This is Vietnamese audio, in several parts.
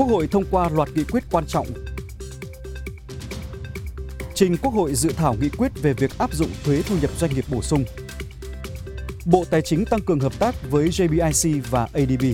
Quốc hội thông qua loạt nghị quyết quan trọng trình Quốc hội dự thảo nghị quyết về việc áp dụng thuế thu nhập doanh nghiệp bổ sung. Bộ Tài chính tăng cường hợp tác với JBIC và ADB.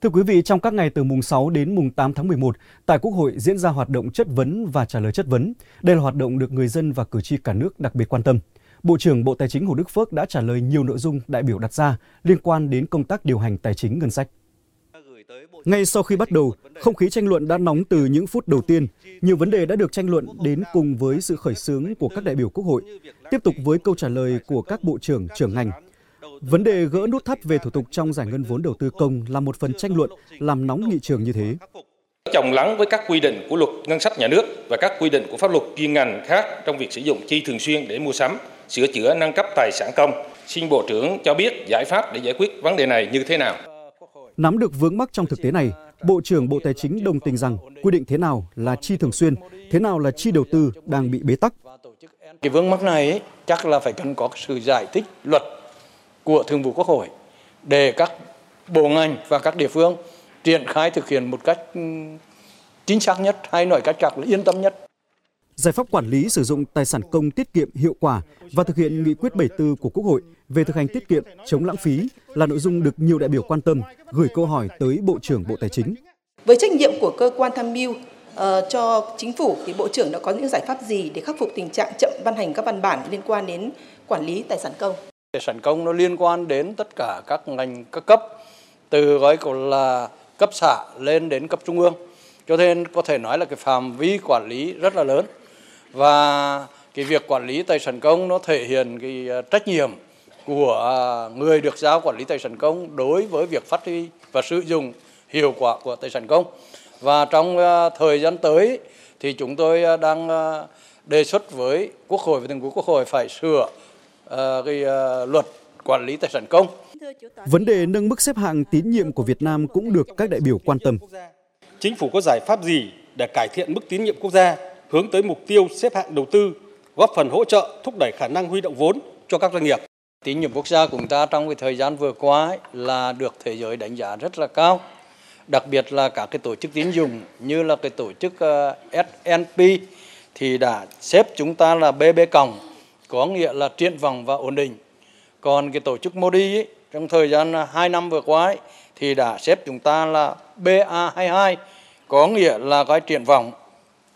Thưa quý vị, trong các ngày từ mùng 6 đến mùng 8 tháng 11, tại Quốc hội diễn ra hoạt động chất vấn và trả lời chất vấn. Đây là hoạt động được người dân và cử tri cả nước đặc biệt quan tâm. Bộ trưởng Bộ Tài chính Hồ Đức Phước đã trả lời nhiều nội dung đại biểu đặt ra liên quan đến công tác điều hành tài chính ngân sách. Ngay sau khi bắt đầu, không khí tranh luận đã nóng từ những phút đầu tiên. Nhiều vấn đề đã được tranh luận đến cùng với sự khởi xướng của các đại biểu Quốc hội. Tiếp tục với câu trả lời của các bộ trưởng, trưởng ngành. Vấn đề gỡ nút thắt về thủ tục trong giải ngân vốn đầu tư công là một phần tranh luận làm nóng nghị trường như thế. Chồng lắng với các quy định của luật ngân sách nhà nước và các quy định của pháp luật chuyên ngành khác trong việc sử dụng chi thường xuyên để mua sắm, sửa chữa nâng cấp tài sản công. Xin Bộ trưởng cho biết giải pháp để giải quyết vấn đề này như thế nào? Nắm được vướng mắc trong thực tế này, Bộ trưởng Bộ Tài chính đồng tình rằng quy định thế nào là chi thường xuyên, thế nào là chi đầu tư đang bị bế tắc. Cái vướng mắc này ấy, chắc là phải cần có sự giải thích luật của Thường vụ Quốc hội để các bộ ngành và các địa phương triển khai thực hiện một cách chính xác nhất hay nói cách khác là yên tâm nhất. Giải pháp quản lý sử dụng tài sản công tiết kiệm hiệu quả và thực hiện nghị quyết 74 của Quốc hội về thực hành tiết kiệm chống lãng phí là nội dung được nhiều đại biểu quan tâm, gửi câu hỏi tới Bộ trưởng Bộ Tài chính. Với trách nhiệm của cơ quan tham mưu uh, cho chính phủ thì Bộ trưởng đã có những giải pháp gì để khắc phục tình trạng chậm ban hành các văn bản liên quan đến quản lý tài sản công? Tài sản công nó liên quan đến tất cả các ngành các cấp từ gói của là cấp xã lên đến cấp trung ương. Cho nên có thể nói là cái phạm vi quản lý rất là lớn và cái việc quản lý tài sản công nó thể hiện cái à, trách nhiệm của à, người được giao quản lý tài sản công đối với việc phát huy và sử dụng hiệu quả của tài sản công. Và trong à, thời gian tới thì chúng tôi đang đề xuất với quốc hội và thường vụ quốc hội phải sửa cái luật quản lý tài sản công. Vấn đề nâng mức xếp hạng tín nhiệm của Việt Nam cũng được các đại biểu quan tâm. Chính phủ có giải pháp gì để cải thiện mức tín nhiệm quốc gia hướng tới mục tiêu xếp hạng đầu tư, góp phần hỗ trợ thúc đẩy khả năng huy động vốn cho các doanh nghiệp. Tín nhiệm quốc gia của chúng ta trong cái thời gian vừa qua ấy, là được thế giới đánh giá rất là cao. Đặc biệt là các cái tổ chức tín dụng như là cái tổ chức ờ, uh, S&P thì đã xếp chúng ta là BB cộng, có nghĩa là triển vọng và ổn định. Còn cái tổ chức Modi ấy, trong thời gian ờ, 2 năm vừa qua ấy, thì đã xếp chúng ta là BA22, có nghĩa là cái triển vọng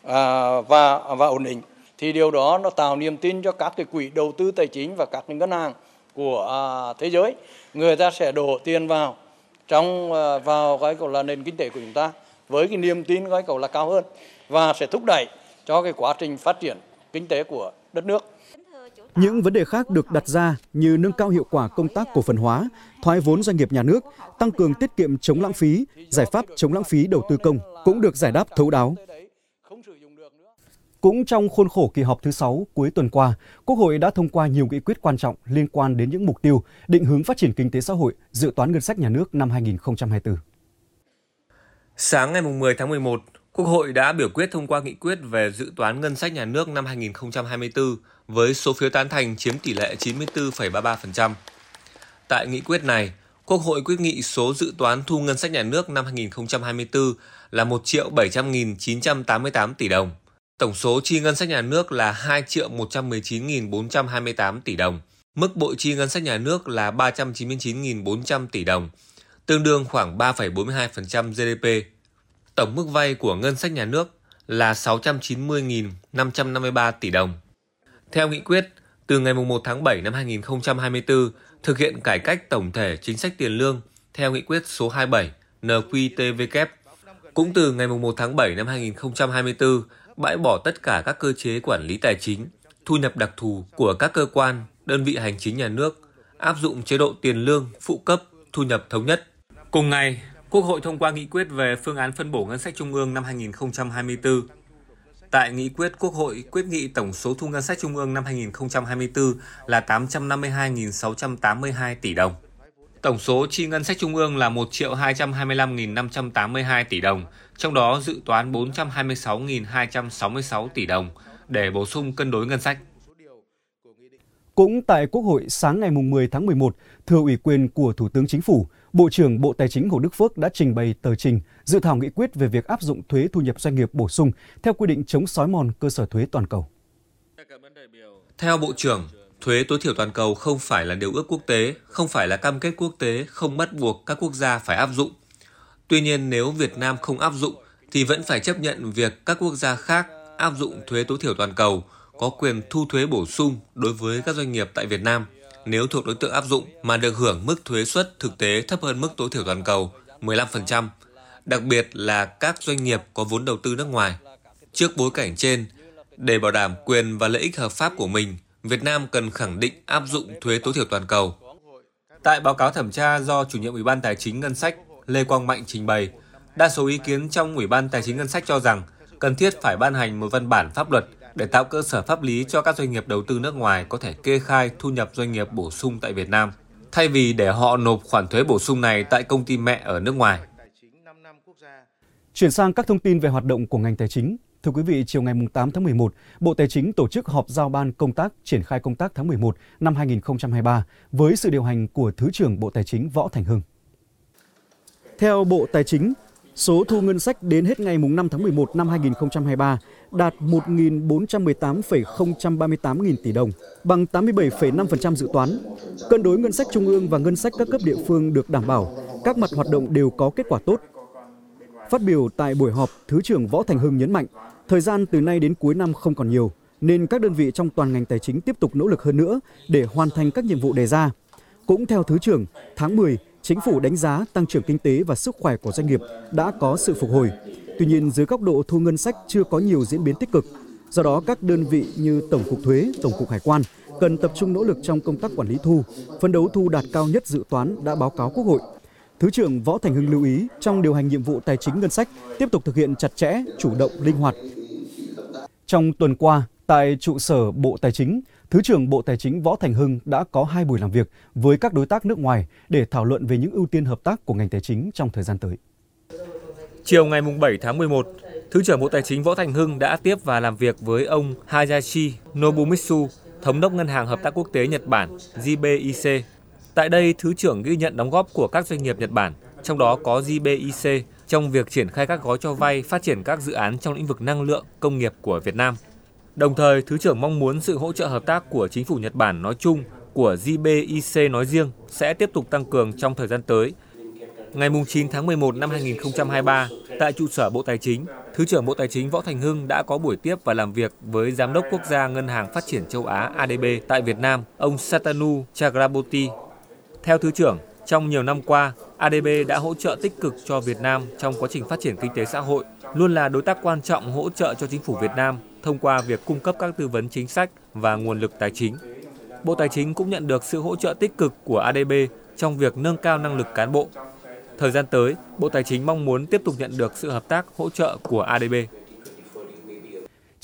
à, và và ổn định thì điều đó nó tạo niềm tin cho các cái quỹ đầu tư tài chính và các ngân hàng của à, thế giới người ta sẽ đổ tiền vào trong à, vào cái gọi là nền kinh tế của chúng ta với cái niềm tin cái cầu là cao hơn và sẽ thúc đẩy cho cái quá trình phát triển kinh tế của đất nước. Những vấn đề khác được đặt ra như nâng cao hiệu quả công tác cổ phần hóa, thoái vốn doanh nghiệp nhà nước, tăng cường tiết kiệm chống lãng phí, giải pháp chống lãng phí đầu tư công cũng được giải đáp thấu đáo. Cũng trong khuôn khổ kỳ họp thứ 6 cuối tuần qua, Quốc hội đã thông qua nhiều nghị quyết quan trọng liên quan đến những mục tiêu, định hướng phát triển kinh tế xã hội, dự toán ngân sách nhà nước năm 2024. Sáng ngày 10 tháng 11, Quốc hội đã biểu quyết thông qua nghị quyết về dự toán ngân sách nhà nước năm 2024 với số phiếu tán thành chiếm tỷ lệ 94,33%. Tại nghị quyết này, Quốc hội quyết nghị số dự toán thu ngân sách nhà nước năm 2024 là 1 triệu 700.988 tỷ đồng. Tổng số chi ngân sách nhà nước là 2 triệu 119.428 tỷ đồng. Mức bội chi ngân sách nhà nước là 399.400 tỷ đồng, tương đương khoảng 3,42% GDP. Tổng mức vay của ngân sách nhà nước là 690.553 tỷ đồng. Theo nghị quyết, từ ngày 1 tháng 7 năm 2024, thực hiện cải cách tổng thể chính sách tiền lương theo nghị quyết số 27 NQTVK. Cũng từ ngày 1 tháng 7 năm 2024, bãi bỏ tất cả các cơ chế quản lý tài chính, thu nhập đặc thù của các cơ quan, đơn vị hành chính nhà nước, áp dụng chế độ tiền lương, phụ cấp, thu nhập thống nhất. Cùng ngày, Quốc hội thông qua nghị quyết về phương án phân bổ ngân sách trung ương năm 2024. Tại nghị quyết, Quốc hội quyết nghị tổng số thu ngân sách trung ương năm 2024 là 852.682 tỷ đồng. Tổng số chi ngân sách trung ương là 1 triệu 225.582 tỷ đồng, trong đó dự toán 426.266 tỷ đồng để bổ sung cân đối ngân sách. Cũng tại Quốc hội sáng ngày 10 tháng 11, thừa ủy quyền của Thủ tướng Chính phủ, Bộ trưởng Bộ Tài chính Hồ Đức Phước đã trình bày tờ trình dự thảo nghị quyết về việc áp dụng thuế thu nhập doanh nghiệp bổ sung theo quy định chống sói mòn cơ sở thuế toàn cầu. Theo Bộ trưởng, thuế tối thiểu toàn cầu không phải là điều ước quốc tế, không phải là cam kết quốc tế, không bắt buộc các quốc gia phải áp dụng. Tuy nhiên, nếu Việt Nam không áp dụng thì vẫn phải chấp nhận việc các quốc gia khác áp dụng thuế tối thiểu toàn cầu có quyền thu thuế bổ sung đối với các doanh nghiệp tại Việt Nam nếu thuộc đối tượng áp dụng mà được hưởng mức thuế suất thực tế thấp hơn mức tối thiểu toàn cầu 15%, đặc biệt là các doanh nghiệp có vốn đầu tư nước ngoài. Trước bối cảnh trên, để bảo đảm quyền và lợi ích hợp pháp của mình, Việt Nam cần khẳng định áp dụng thuế tối thiểu toàn cầu. Tại báo cáo thẩm tra do chủ nhiệm Ủy ban Tài chính Ngân sách Lê Quang Mạnh trình bày, đa số ý kiến trong Ủy ban Tài chính Ngân sách cho rằng cần thiết phải ban hành một văn bản pháp luật để tạo cơ sở pháp lý cho các doanh nghiệp đầu tư nước ngoài có thể kê khai thu nhập doanh nghiệp bổ sung tại Việt Nam, thay vì để họ nộp khoản thuế bổ sung này tại công ty mẹ ở nước ngoài. Chuyển sang các thông tin về hoạt động của ngành tài chính. Thưa quý vị, chiều ngày 8 tháng 11, Bộ Tài chính tổ chức họp giao ban công tác triển khai công tác tháng 11 năm 2023 với sự điều hành của Thứ trưởng Bộ Tài chính Võ Thành Hưng. Theo Bộ Tài chính, số thu ngân sách đến hết ngày 5 tháng 11 năm 2023 đạt 1.418,038 nghìn tỷ đồng, bằng 87,5% dự toán. Cân đối ngân sách trung ương và ngân sách các cấp địa phương được đảm bảo, các mặt hoạt động đều có kết quả tốt. Phát biểu tại buổi họp, Thứ trưởng Võ Thành Hưng nhấn mạnh, thời gian từ nay đến cuối năm không còn nhiều, nên các đơn vị trong toàn ngành tài chính tiếp tục nỗ lực hơn nữa để hoàn thành các nhiệm vụ đề ra. Cũng theo Thứ trưởng, tháng 10, chính phủ đánh giá tăng trưởng kinh tế và sức khỏe của doanh nghiệp đã có sự phục hồi. Tuy nhiên, dưới góc độ thu ngân sách chưa có nhiều diễn biến tích cực. Do đó, các đơn vị như Tổng cục Thuế, Tổng cục Hải quan cần tập trung nỗ lực trong công tác quản lý thu, phấn đấu thu đạt cao nhất dự toán đã báo cáo Quốc hội. Thứ trưởng Võ Thành Hưng lưu ý trong điều hành nhiệm vụ tài chính ngân sách tiếp tục thực hiện chặt chẽ, chủ động, linh hoạt. Trong tuần qua, tại trụ sở Bộ Tài chính, Thứ trưởng Bộ Tài chính Võ Thành Hưng đã có hai buổi làm việc với các đối tác nước ngoài để thảo luận về những ưu tiên hợp tác của ngành tài chính trong thời gian tới. Chiều ngày 7 tháng 11, Thứ trưởng Bộ Tài chính Võ Thành Hưng đã tiếp và làm việc với ông Hayashi Nobumitsu, Thống đốc Ngân hàng Hợp tác Quốc tế Nhật Bản JBIC. Tại đây, Thứ trưởng ghi nhận đóng góp của các doanh nghiệp Nhật Bản, trong đó có JBIC, trong việc triển khai các gói cho vay phát triển các dự án trong lĩnh vực năng lượng, công nghiệp của Việt Nam. Đồng thời, Thứ trưởng mong muốn sự hỗ trợ hợp tác của chính phủ Nhật Bản nói chung, của JBIC nói riêng sẽ tiếp tục tăng cường trong thời gian tới. Ngày 9 tháng 11 năm 2023, tại trụ sở Bộ Tài chính, Thứ trưởng Bộ Tài chính Võ Thành Hưng đã có buổi tiếp và làm việc với Giám đốc Quốc gia Ngân hàng Phát triển châu Á ADB tại Việt Nam, ông Satanu Chakraborty. Theo Thứ trưởng, trong nhiều năm qua, ADB đã hỗ trợ tích cực cho Việt Nam trong quá trình phát triển kinh tế xã hội, luôn là đối tác quan trọng hỗ trợ cho chính phủ Việt Nam thông qua việc cung cấp các tư vấn chính sách và nguồn lực tài chính. Bộ Tài chính cũng nhận được sự hỗ trợ tích cực của ADB trong việc nâng cao năng lực cán bộ. Thời gian tới, Bộ Tài chính mong muốn tiếp tục nhận được sự hợp tác hỗ trợ của ADB.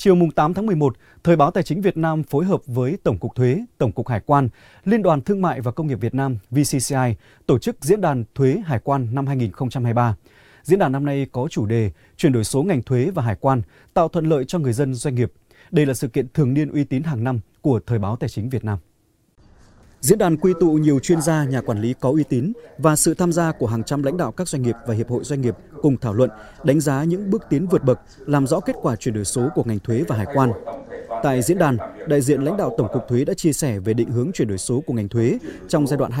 Chiều mùng 8 tháng 11, Thời báo Tài chính Việt Nam phối hợp với Tổng cục Thuế, Tổng cục Hải quan, Liên đoàn Thương mại và Công nghiệp Việt Nam VCCI tổ chức Diễn đàn Thuế Hải quan năm 2023. Diễn đàn năm nay có chủ đề chuyển đổi số ngành thuế và hải quan, tạo thuận lợi cho người dân doanh nghiệp. Đây là sự kiện thường niên uy tín hàng năm của Thời báo Tài chính Việt Nam. Diễn đàn quy tụ nhiều chuyên gia, nhà quản lý có uy tín và sự tham gia của hàng trăm lãnh đạo các doanh nghiệp và hiệp hội doanh nghiệp cùng thảo luận, đánh giá những bước tiến vượt bậc, làm rõ kết quả chuyển đổi số của ngành thuế và hải quan. Tại diễn đàn, đại diện lãnh đạo Tổng cục Thuế đã chia sẻ về định hướng chuyển đổi số của ngành thuế trong giai đoạn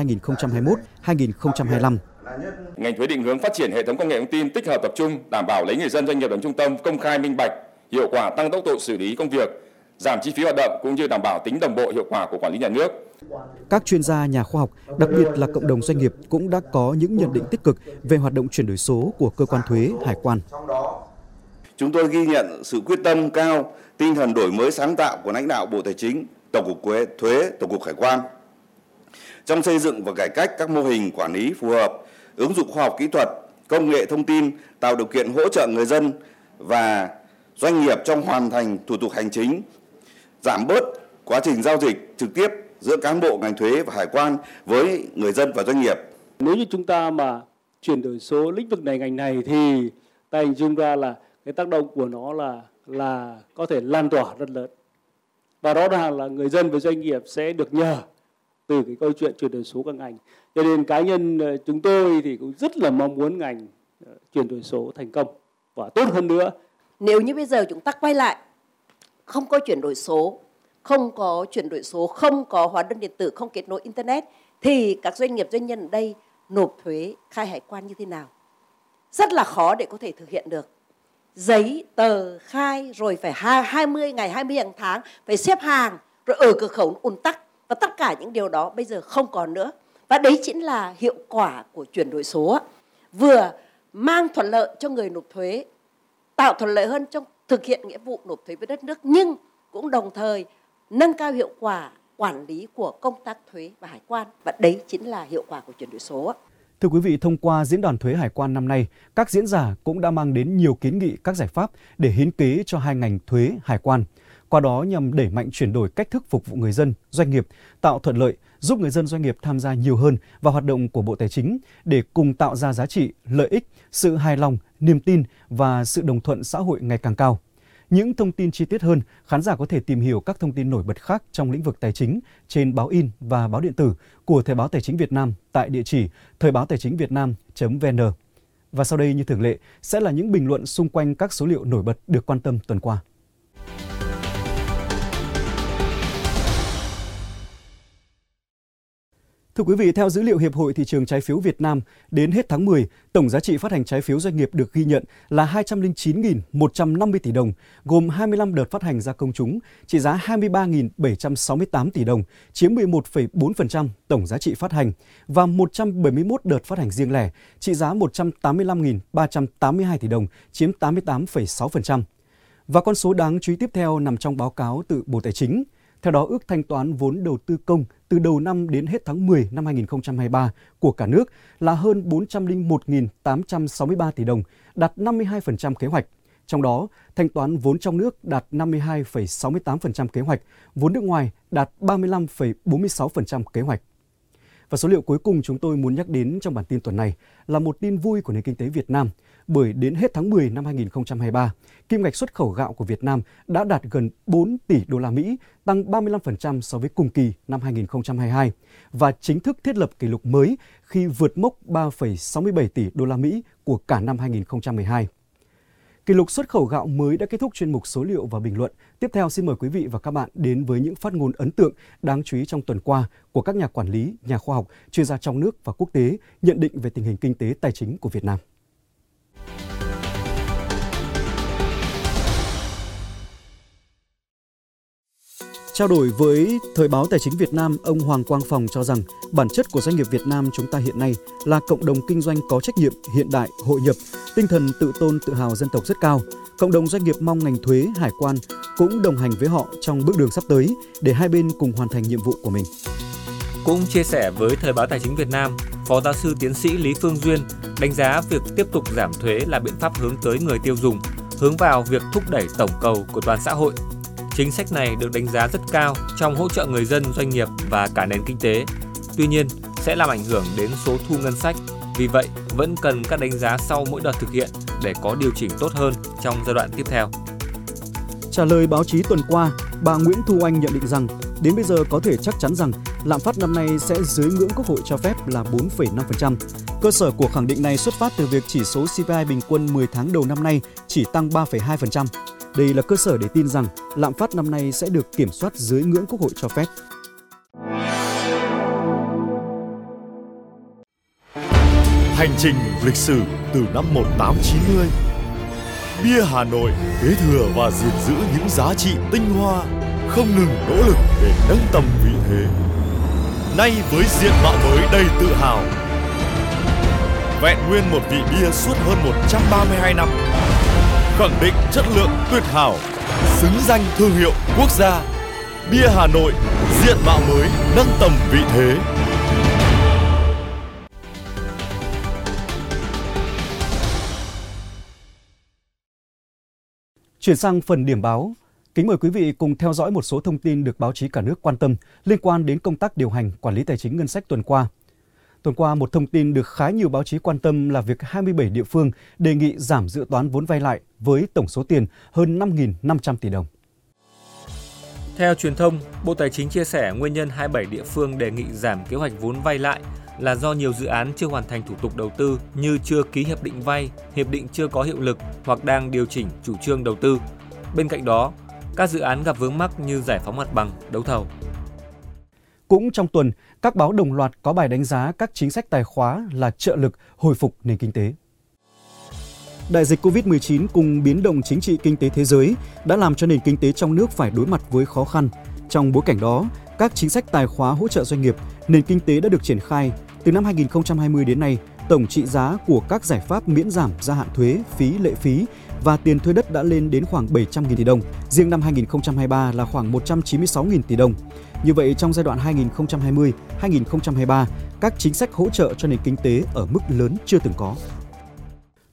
2021-2025. Ngành thuế định hướng phát triển hệ thống công nghệ thông tin tích hợp tập trung, đảm bảo lấy người dân doanh nghiệp làm trung tâm, công khai minh bạch, hiệu quả tăng tốc độ xử lý công việc, giảm chi phí hoạt động cũng như đảm bảo tính đồng bộ hiệu quả của quản lý nhà nước. Các chuyên gia, nhà khoa học, đặc biệt là cộng đồng doanh nghiệp cũng đã có những nhận định tích cực về hoạt động chuyển đổi số của cơ quan thuế, hải quan. chúng tôi ghi nhận sự quyết tâm cao, tinh thần đổi mới sáng tạo của lãnh đạo Bộ Tài chính, Tổng cục Thuế, Tổng cục Hải quan trong xây dựng và cải cách các mô hình quản lý phù hợp, ứng dụng khoa học kỹ thuật, công nghệ thông tin tạo điều kiện hỗ trợ người dân và doanh nghiệp trong hoàn thành thủ tục hành chính, giảm bớt quá trình giao dịch trực tiếp giữa cán bộ ngành thuế và hải quan với người dân và doanh nghiệp. Nếu như chúng ta mà chuyển đổi số lĩnh vực này ngành này thì ta hình dung ra là cái tác động của nó là là có thể lan tỏa rất lớn. Và rõ ràng là người dân và doanh nghiệp sẽ được nhờ từ cái câu chuyện chuyển đổi số các ngành. Cho nên cá nhân ờ, chúng tôi thì cũng rất là mong muốn ngành ờ, chuyển đổi số thành công và tốt hơn nữa. Nếu như bây giờ chúng ta quay lại không có chuyển đổi số, không có chuyển đổi số, không có hóa đơn điện tử, không kết nối internet thì các doanh nghiệp doanh nhân ở đây nộp thuế khai hải quan như thế nào? Rất là khó để có thể thực hiện được. Giấy tờ khai rồi phải 20 ngày 20 hàng tháng phải xếp hàng rồi ở cửa khẩu ùn tắc và tất cả những điều đó bây giờ không còn nữa và đấy chính là hiệu quả của chuyển đổi số vừa mang thuận lợi cho người nộp thuế tạo thuận lợi hơn trong thực hiện nghĩa vụ nộp thuế với đất nước nhưng cũng đồng thời nâng cao hiệu quả quản lý của công tác thuế và hải quan và đấy chính là hiệu quả của chuyển đổi số. Thưa quý vị, thông qua diễn đàn thuế hải quan năm nay, các diễn giả cũng đã mang đến nhiều kiến nghị các giải pháp để hiến kế cho hai ngành thuế hải quan qua đó nhằm đẩy mạnh chuyển đổi cách thức phục vụ người dân, doanh nghiệp, tạo thuận lợi, giúp người dân doanh nghiệp tham gia nhiều hơn vào hoạt động của Bộ Tài chính để cùng tạo ra giá trị, lợi ích, sự hài lòng, niềm tin và sự đồng thuận xã hội ngày càng cao. Những thông tin chi tiết hơn, khán giả có thể tìm hiểu các thông tin nổi bật khác trong lĩnh vực tài chính trên báo in và báo điện tử của Thời báo Tài chính Việt Nam tại địa chỉ thời báo tài chính việt nam.vn. Và sau đây như thường lệ sẽ là những bình luận xung quanh các số liệu nổi bật được quan tâm tuần qua. Thưa quý vị, theo dữ liệu Hiệp hội Thị trường Trái phiếu Việt Nam, đến hết tháng 10, tổng giá trị phát hành trái phiếu doanh nghiệp được ghi nhận là 209.150 tỷ đồng, gồm 25 đợt phát hành ra công chúng, trị giá 23.768 tỷ đồng, chiếm 11,4% tổng giá trị phát hành, và 171 đợt phát hành riêng lẻ, trị giá 185.382 tỷ đồng, chiếm 88,6%. Và con số đáng chú ý tiếp theo nằm trong báo cáo từ Bộ Tài chính – theo đó, ước thanh toán vốn đầu tư công từ đầu năm đến hết tháng 10 năm 2023 của cả nước là hơn 401.863 tỷ đồng, đạt 52% kế hoạch. Trong đó, thanh toán vốn trong nước đạt 52,68% kế hoạch, vốn nước ngoài đạt 35,46% kế hoạch. Và số liệu cuối cùng chúng tôi muốn nhắc đến trong bản tin tuần này là một tin vui của nền kinh tế Việt Nam – bởi đến hết tháng 10 năm 2023, kim ngạch xuất khẩu gạo của Việt Nam đã đạt gần 4 tỷ đô la Mỹ, tăng 35% so với cùng kỳ năm 2022 và chính thức thiết lập kỷ lục mới khi vượt mốc 3,67 tỷ đô la Mỹ của cả năm 2012. Kỷ lục xuất khẩu gạo mới đã kết thúc chuyên mục số liệu và bình luận. Tiếp theo xin mời quý vị và các bạn đến với những phát ngôn ấn tượng đáng chú ý trong tuần qua của các nhà quản lý, nhà khoa học, chuyên gia trong nước và quốc tế nhận định về tình hình kinh tế tài chính của Việt Nam. Trao đổi với Thời báo Tài chính Việt Nam, ông Hoàng Quang Phòng cho rằng bản chất của doanh nghiệp Việt Nam chúng ta hiện nay là cộng đồng kinh doanh có trách nhiệm, hiện đại, hội nhập, tinh thần tự tôn tự hào dân tộc rất cao. Cộng đồng doanh nghiệp mong ngành thuế, hải quan cũng đồng hành với họ trong bước đường sắp tới để hai bên cùng hoàn thành nhiệm vụ của mình. Cũng chia sẻ với Thời báo Tài chính Việt Nam, Phó giáo sư tiến sĩ Lý Phương Duyên đánh giá việc tiếp tục giảm thuế là biện pháp hướng tới người tiêu dùng, hướng vào việc thúc đẩy tổng cầu của toàn xã hội Chính sách này được đánh giá rất cao trong hỗ trợ người dân, doanh nghiệp và cả nền kinh tế. Tuy nhiên, sẽ làm ảnh hưởng đến số thu ngân sách. Vì vậy, vẫn cần các đánh giá sau mỗi đợt thực hiện để có điều chỉnh tốt hơn trong giai đoạn tiếp theo. Trả lời báo chí tuần qua, bà Nguyễn Thu Anh nhận định rằng đến bây giờ có thể chắc chắn rằng lạm phát năm nay sẽ dưới ngưỡng Quốc hội cho phép là 4,5%. Cơ sở của khẳng định này xuất phát từ việc chỉ số CPI bình quân 10 tháng đầu năm nay chỉ tăng 3,2%. Đây là cơ sở để tin rằng lạm phát năm nay sẽ được kiểm soát dưới ngưỡng Quốc hội cho phép. Hành trình lịch sử từ năm 1890 Bia Hà Nội kế thừa và gìn giữ những giá trị tinh hoa, không ngừng nỗ lực để nâng tầm vị thế. Nay với diện mạo mới đầy tự hào, vẹn nguyên một vị bia suốt hơn 132 năm khẳng định chất lượng tuyệt hảo, xứng danh thương hiệu quốc gia. Bia Hà Nội, diện mạo mới, nâng tầm vị thế. Chuyển sang phần điểm báo, kính mời quý vị cùng theo dõi một số thông tin được báo chí cả nước quan tâm liên quan đến công tác điều hành quản lý tài chính ngân sách tuần qua. Tuần qua, một thông tin được khá nhiều báo chí quan tâm là việc 27 địa phương đề nghị giảm dự toán vốn vay lại với tổng số tiền hơn 5.500 tỷ đồng. Theo truyền thông, Bộ Tài chính chia sẻ nguyên nhân 27 địa phương đề nghị giảm kế hoạch vốn vay lại là do nhiều dự án chưa hoàn thành thủ tục đầu tư như chưa ký hiệp định vay, hiệp định chưa có hiệu lực hoặc đang điều chỉnh chủ trương đầu tư. Bên cạnh đó, các dự án gặp vướng mắc như giải phóng mặt bằng, đấu thầu. Cũng trong tuần, các báo đồng loạt có bài đánh giá các chính sách tài khóa là trợ lực hồi phục nền kinh tế. Đại dịch COVID-19 cùng biến động chính trị kinh tế thế giới đã làm cho nền kinh tế trong nước phải đối mặt với khó khăn. Trong bối cảnh đó, các chính sách tài khóa hỗ trợ doanh nghiệp, nền kinh tế đã được triển khai. Từ năm 2020 đến nay, tổng trị giá của các giải pháp miễn giảm gia hạn thuế, phí, lệ phí và tiền thuê đất đã lên đến khoảng 700.000 tỷ đồng. Riêng năm 2023 là khoảng 196.000 tỷ đồng. Như vậy, trong giai đoạn 2020-2023, các chính sách hỗ trợ cho nền kinh tế ở mức lớn chưa từng có.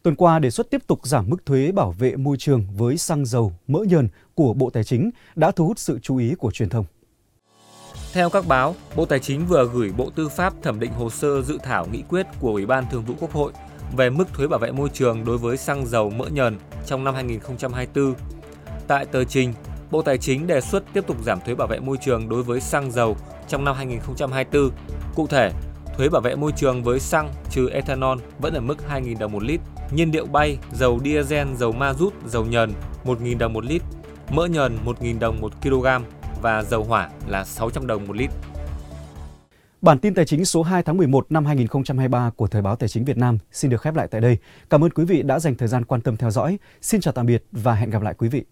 Tuần qua, đề xuất tiếp tục giảm mức thuế bảo vệ môi trường với xăng dầu, mỡ nhờn của Bộ Tài chính đã thu hút sự chú ý của truyền thông. Theo các báo, Bộ Tài chính vừa gửi Bộ Tư pháp thẩm định hồ sơ dự thảo nghị quyết của Ủy ban Thường vụ Quốc hội về mức thuế bảo vệ môi trường đối với xăng dầu mỡ nhờn trong năm 2024. Tại tờ trình, Bộ Tài chính đề xuất tiếp tục giảm thuế bảo vệ môi trường đối với xăng dầu trong năm 2024. Cụ thể, thuế bảo vệ môi trường với xăng trừ ethanol vẫn ở mức 2.000 đồng một lít, nhiên liệu bay, dầu diesel, dầu ma rút, dầu nhờn 1.000 đồng một lít, mỡ nhờn 1.000 đồng một kg và dầu hỏa là 600 đồng một lít. Bản tin tài chính số 2 tháng 11 năm 2023 của Thời báo Tài chính Việt Nam xin được khép lại tại đây. Cảm ơn quý vị đã dành thời gian quan tâm theo dõi. Xin chào tạm biệt và hẹn gặp lại quý vị.